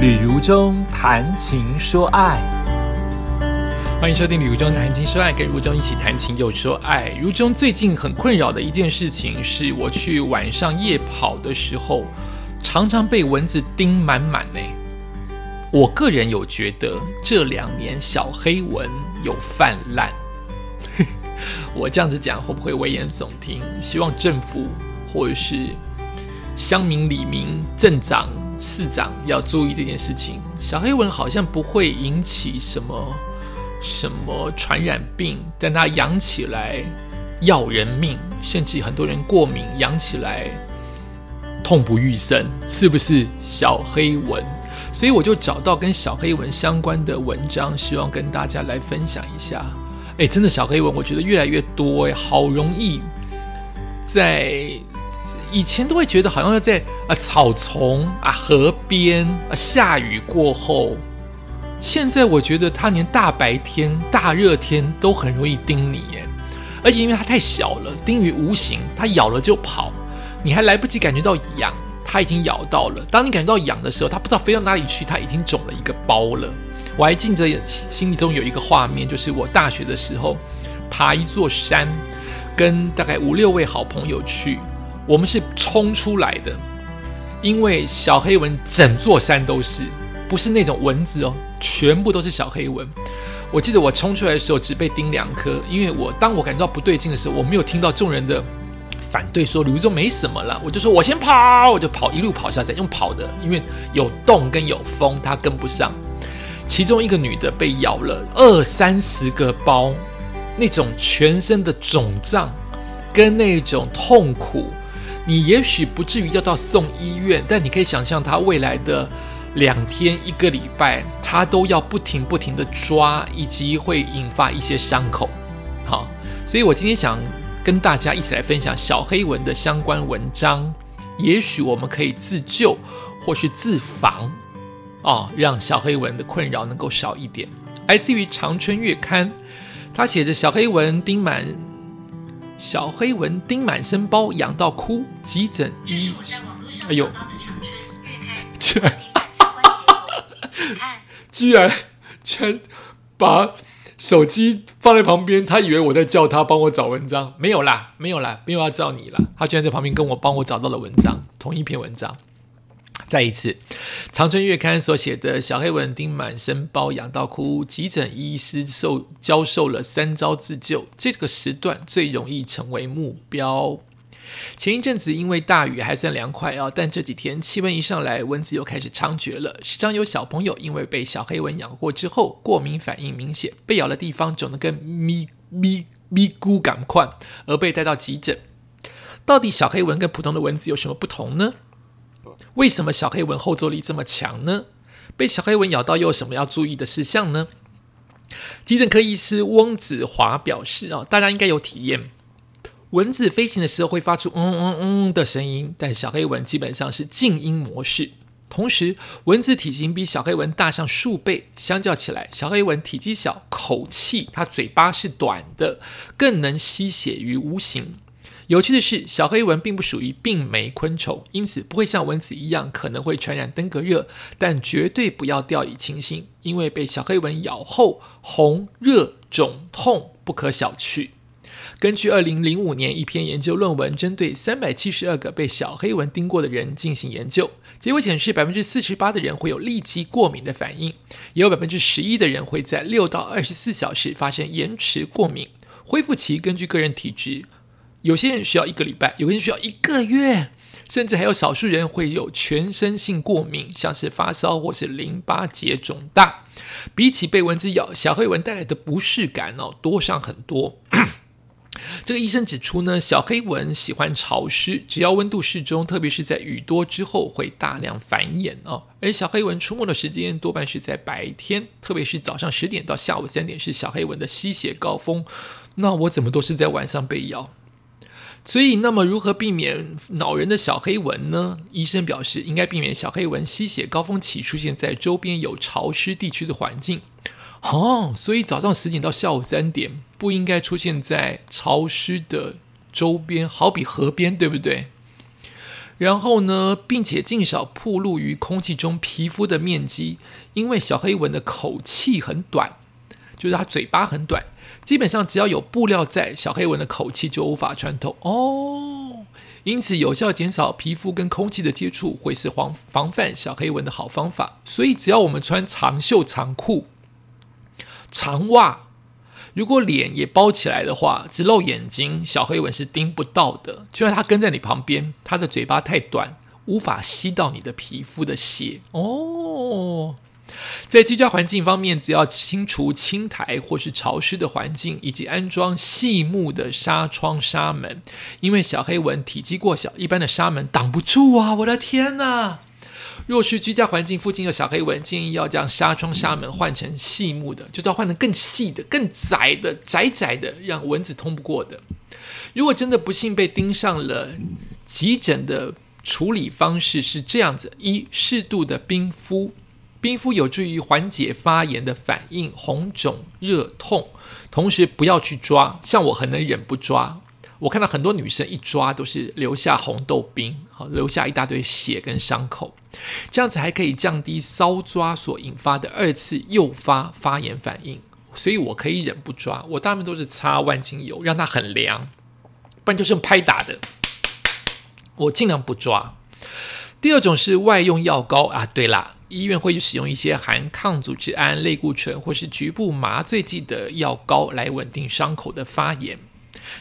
旅如中谈情说爱，欢迎收听《旅如中谈情说爱》，跟如中一起谈情又说爱。如中最近很困扰的一件事情是，我去晚上夜跑的时候，常常被蚊子叮满满呢。我个人有觉得这两年小黑蚊有泛滥，我这样子讲会不会危言耸听？希望政府或者是乡民、里民、镇长。市长要注意这件事情。小黑蚊好像不会引起什么什么传染病，但它养起来要人命，甚至很多人过敏，养起来痛不欲生，是不是小黑蚊？所以我就找到跟小黑蚊相关的文章，希望跟大家来分享一下。哎，真的小黑蚊，我觉得越来越多，哎，好容易在。以前都会觉得好像在啊草丛啊河边啊下雨过后，现在我觉得它连大白天大热天都很容易叮你耶，而且因为它太小了，叮于无形，它咬了就跑，你还来不及感觉到痒，它已经咬到了。当你感觉到痒的时候，它不知道飞到哪里去，它已经肿了一个包了。我还记得心里中有一个画面，就是我大学的时候爬一座山，跟大概五六位好朋友去。我们是冲出来的，因为小黑蚊整座山都是，不是那种蚊子哦，全部都是小黑蚊。我记得我冲出来的时候只被叮两颗，因为我当我感觉到不对劲的时候，我没有听到众人的反对说吕中没什么了，我就说我先跑，我就跑一路跑下山，用跑的，因为有洞跟有风，它跟不上。其中一个女的被咬了二三十个包，那种全身的肿胀跟那种痛苦。你也许不至于要到送医院，但你可以想象他未来的两天、一个礼拜，他都要不停不停的抓，以及会引发一些伤口。好，所以我今天想跟大家一起来分享小黑蚊的相关文章，也许我们可以自救或是自防，哦，让小黑蚊的困扰能够少一点。来自于长春月刊，他写着小黑蚊叮满。小黑蚊叮满身包，痒到哭，急诊医。哎呦！居然，居然，居然把手机放在旁边，他以为我在叫他帮我找文章。没有啦，没有啦，没有要叫你啦。他居然在旁边跟我帮我找到了文章，同一篇文章。再一次，《长春月刊》所写的小黑蚊叮满身包，痒到哭，急诊医师受教授了三招自救。这个时段最容易成为目标。前一阵子因为大雨还算凉快啊，但这几天气温一上来，蚊子又开始猖獗了。时常有小朋友因为被小黑蚊咬过之后，过敏反应明显，被咬的地方肿得跟咪咪咪咕赶快，而被带到急诊。到底小黑蚊跟普通的蚊子有什么不同呢？为什么小黑蚊后坐力这么强呢？被小黑蚊咬到又有什么要注意的事项呢？急诊科医师翁子华表示：哦，大家应该有体验，蚊子飞行的时候会发出嗯嗯嗯的声音，但小黑蚊基本上是静音模式。同时，蚊子体型比小黑蚊大上数倍，相较起来，小黑蚊体积小，口气它嘴巴是短的，更能吸血于无形。有趣的是，小黑蚊并不属于病媒昆虫，因此不会像蚊子一样可能会传染登革热，但绝对不要掉以轻心，因为被小黑蚊咬后红、热、肿、痛不可小觑。根据二零零五年一篇研究论文，针对三百七十二个被小黑蚊叮过的人进行研究，结果显示百分之四十八的人会有立即过敏的反应，也有百分之十一的人会在六到二十四小时发生延迟过敏，恢复期根据个人体质。有些人需要一个礼拜，有些人需要一个月，甚至还有少数人会有全身性过敏，像是发烧或是淋巴结肿大。比起被蚊子咬，小黑蚊带来的不适感哦多上很多。这个医生指出呢，小黑蚊喜欢潮湿，只要温度适中，特别是在雨多之后会大量繁衍哦。而小黑蚊出没的时间多半是在白天，特别是早上十点到下午三点是小黑蚊的吸血高峰。那我怎么都是在晚上被咬？所以，那么如何避免恼人的小黑蚊呢？医生表示，应该避免小黑蚊吸血高峰期出现在周边有潮湿地区的环境。哦，所以早上十点到下午三点不应该出现在潮湿的周边，好比河边，对不对？然后呢，并且尽少暴露于空气中皮肤的面积，因为小黑蚊的口气很短，就是它嘴巴很短，基本上只要有布料在，小黑蚊的口气就无法穿透哦。因此，有效减少皮肤跟空气的接触，会是防防范小黑蚊的好方法。所以，只要我们穿长袖长裤、长袜。如果脸也包起来的话，只露眼睛，小黑蚊是盯不到的。就算它跟在你旁边，它的嘴巴太短，无法吸到你的皮肤的血哦。在居家环境方面，只要清除青苔或是潮湿的环境，以及安装细木的纱窗纱门，因为小黑蚊体积过小，一般的纱门挡不住啊！我的天哪！若是居家环境附近有小黑蚊，建议要将纱窗、纱门换成细木的，就是要换成更细的、更窄的、窄窄的，让蚊子通不过的。如果真的不幸被盯上了，急诊的处理方式是这样子：一、适度的冰敷，冰敷有助于缓解发炎的反应、红肿、热痛，同时不要去抓，像我很能忍不抓。我看到很多女生一抓都是留下红豆冰，好留下一大堆血跟伤口，这样子还可以降低搔抓所引发的二次诱发发炎反应，所以我可以忍不抓，我大部分都是擦万金油让它很凉，不然就是用拍打的，我尽量不抓。第二种是外用药膏啊，对啦，医院会使用一些含抗组织胺、类固醇或是局部麻醉剂的药膏来稳定伤口的发炎。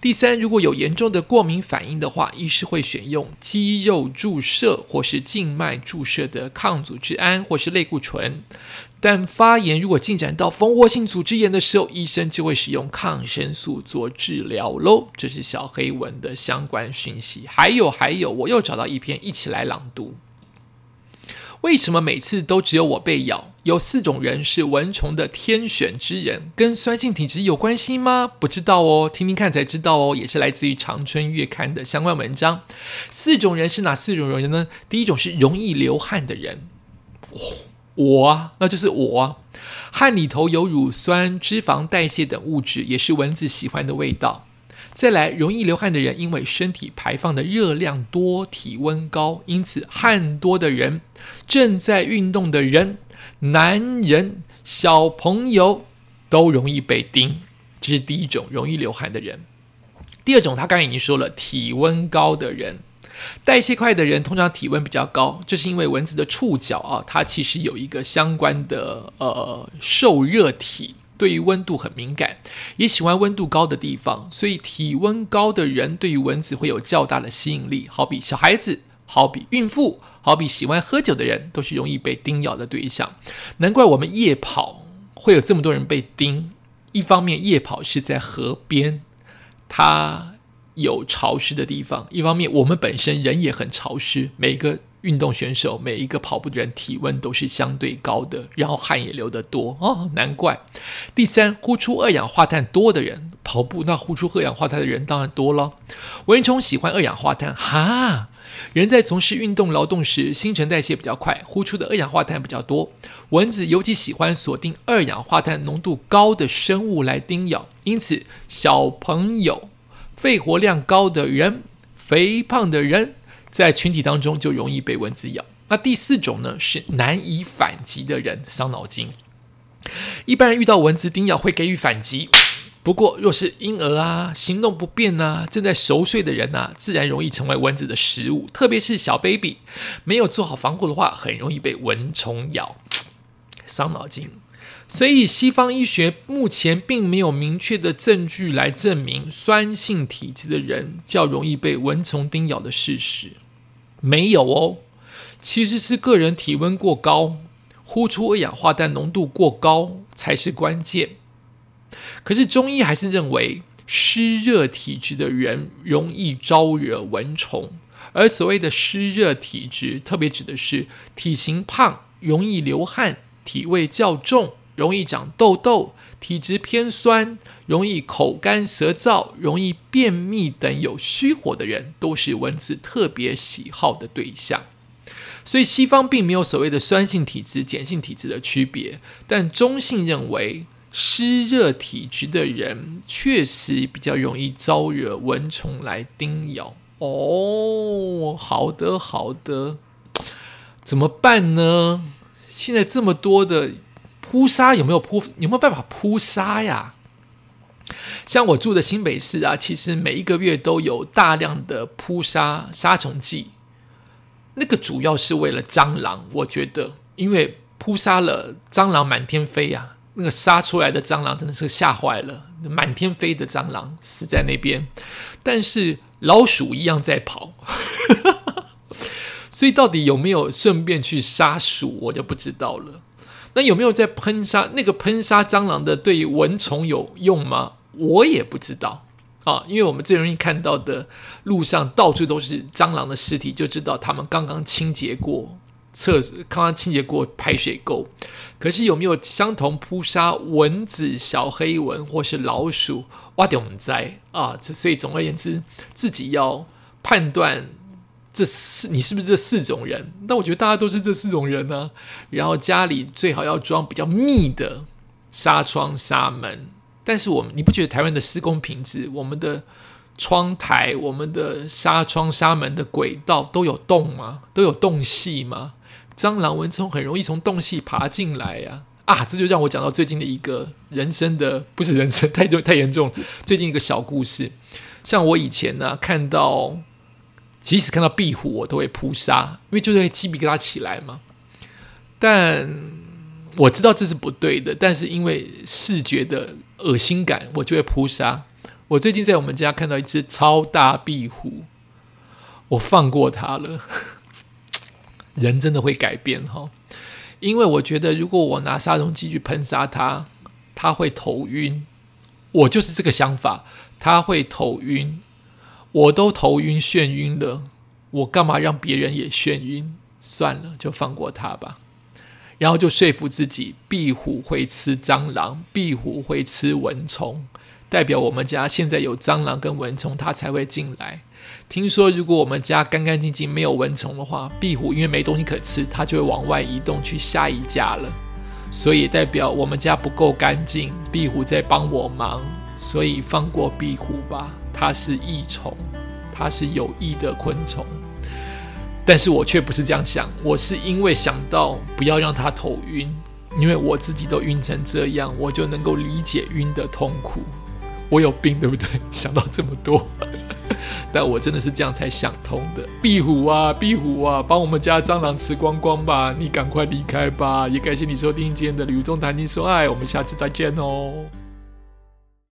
第三，如果有严重的过敏反应的话，医师会选用肌肉注射或是静脉注射的抗组织胺或是类固醇。但发炎如果进展到蜂窝性组织炎的时候，医生就会使用抗生素做治疗喽。这是小黑文的相关讯息。还有还有，我又找到一篇，一起来朗读。为什么每次都只有我被咬？有四种人是蚊虫的天选之人，跟酸性体质有关系吗？不知道哦，听听看才知道哦。也是来自于长春月刊的相关文章。四种人是哪四种人呢？第一种是容易流汗的人，我啊，那就是我啊。汗里头有乳酸、脂肪代谢等物质，也是蚊子喜欢的味道。再来，容易流汗的人，因为身体排放的热量多、体温高，因此汗多的人、正在运动的人、男人、小朋友都容易被叮。这是第一种容易流汗的人。第二种，他刚才已经说了，体温高的人、代谢快的人，通常体温比较高，这是因为蚊子的触角啊，它其实有一个相关的呃受热体。对于温度很敏感，也喜欢温度高的地方，所以体温高的人对于蚊子会有较大的吸引力。好比小孩子，好比孕妇，好比喜欢喝酒的人，都是容易被叮咬的对象。难怪我们夜跑会有这么多人被叮。一方面，夜跑是在河边，它有潮湿的地方；一方面，我们本身人也很潮湿，每个。运动选手每一个跑步的人体温都是相对高的，然后汗也流得多哦，难怪。第三，呼出二氧化碳多的人跑步，那呼出二氧化碳的人当然多了。蚊虫喜欢二氧化碳哈，人在从事运动劳动时，新陈代谢比较快，呼出的二氧化碳比较多。蚊子尤其喜欢锁定二氧化碳浓度高的生物来叮咬，因此小朋友、肺活量高的人、肥胖的人。在群体当中就容易被蚊子咬。那第四种呢，是难以反击的人，伤脑筋。一般人遇到蚊子叮咬会给予反击，不过若是婴儿啊、行动不便啊、正在熟睡的人啊，自然容易成为蚊子的食物。特别是小 baby，没有做好防护的话，很容易被蚊虫咬，伤脑筋。所以，西方医学目前并没有明确的证据来证明酸性体质的人较容易被蚊虫叮咬的事实。没有哦，其实是个人体温过高，呼出二氧化碳浓度过高才是关键。可是中医还是认为湿热体质的人容易招惹蚊虫，而所谓的湿热体质，特别指的是体型胖、容易流汗、体味较重。容易长痘痘、体质偏酸、容易口干舌燥、容易便秘等有虚火的人，都是蚊子特别喜好的对象。所以西方并没有所谓的酸性体质、碱性体质的区别，但中性认为湿热体质的人确实比较容易招惹蚊虫来叮咬。哦，好的好的，怎么办呢？现在这么多的扑杀，有没有扑？有没有办法扑杀呀？像我住的新北市啊，其实每一个月都有大量的扑杀杀虫剂，那个主要是为了蟑螂。我觉得，因为扑杀了蟑螂满天飞呀，那个杀出来的蟑螂真的是吓坏了，满天飞的蟑螂死在那边，但是老鼠一样在跑，所以到底有没有顺便去杀鼠，我就不知道了。那有没有在喷杀那个喷杀蟑螂的对蚊虫有用吗？我也不知道啊，因为我们最容易看到的路上到处都是蟑螂的尸体，就知道他们刚刚清洁过厕所，刚刚清洁过排水沟。可是有没有相同扑杀蚊子、小黑蚊或是老鼠？哇，点我们在啊！所以总而言之，自己要判断这四你是不是这四种人。但我觉得大家都是这四种人呢。然后家里最好要装比较密的纱窗、纱门。但是我们，你不觉得台湾的施工品质，我们的窗台、我们的纱窗、纱门的轨道都有洞吗？都有洞隙吗？蟑螂、蚊虫很容易从洞隙爬进来呀！啊，这就让我讲到最近的一个人生的，不是人生，太就太严重了。最近一个小故事，像我以前呢，看到即使看到壁虎，我都会扑杀，因为就会鸡皮疙瘩起来嘛。但我知道这是不对的，但是因为视觉的恶心感，我就会扑杀。我最近在我们家看到一只超大壁虎，我放过它了。人真的会改变哈，因为我觉得如果我拿杀虫剂去喷杀它，它会头晕。我就是这个想法，它会头晕。我都头晕眩晕了，我干嘛让别人也眩晕？算了，就放过他吧。然后就说服自己，壁虎会吃蟑螂，壁虎会吃蚊虫，代表我们家现在有蟑螂跟蚊虫，它才会进来。听说如果我们家干干净净，没有蚊虫的话，壁虎因为没东西可吃，它就会往外移动去下一家了。所以代表我们家不够干净，壁虎在帮我忙，所以放过壁虎吧。它是益虫，它是有益的昆虫。但是我却不是这样想，我是因为想到不要让它头晕，因为我自己都晕成这样，我就能够理解晕的痛苦。我有病对不对？想到这么多，但我真的是这样才想通的。壁虎啊，壁虎啊，把我们家蟑螂吃光光吧！你赶快离开吧！也感谢你收听今天的《旅中谈情说爱》，我们下次再见哦。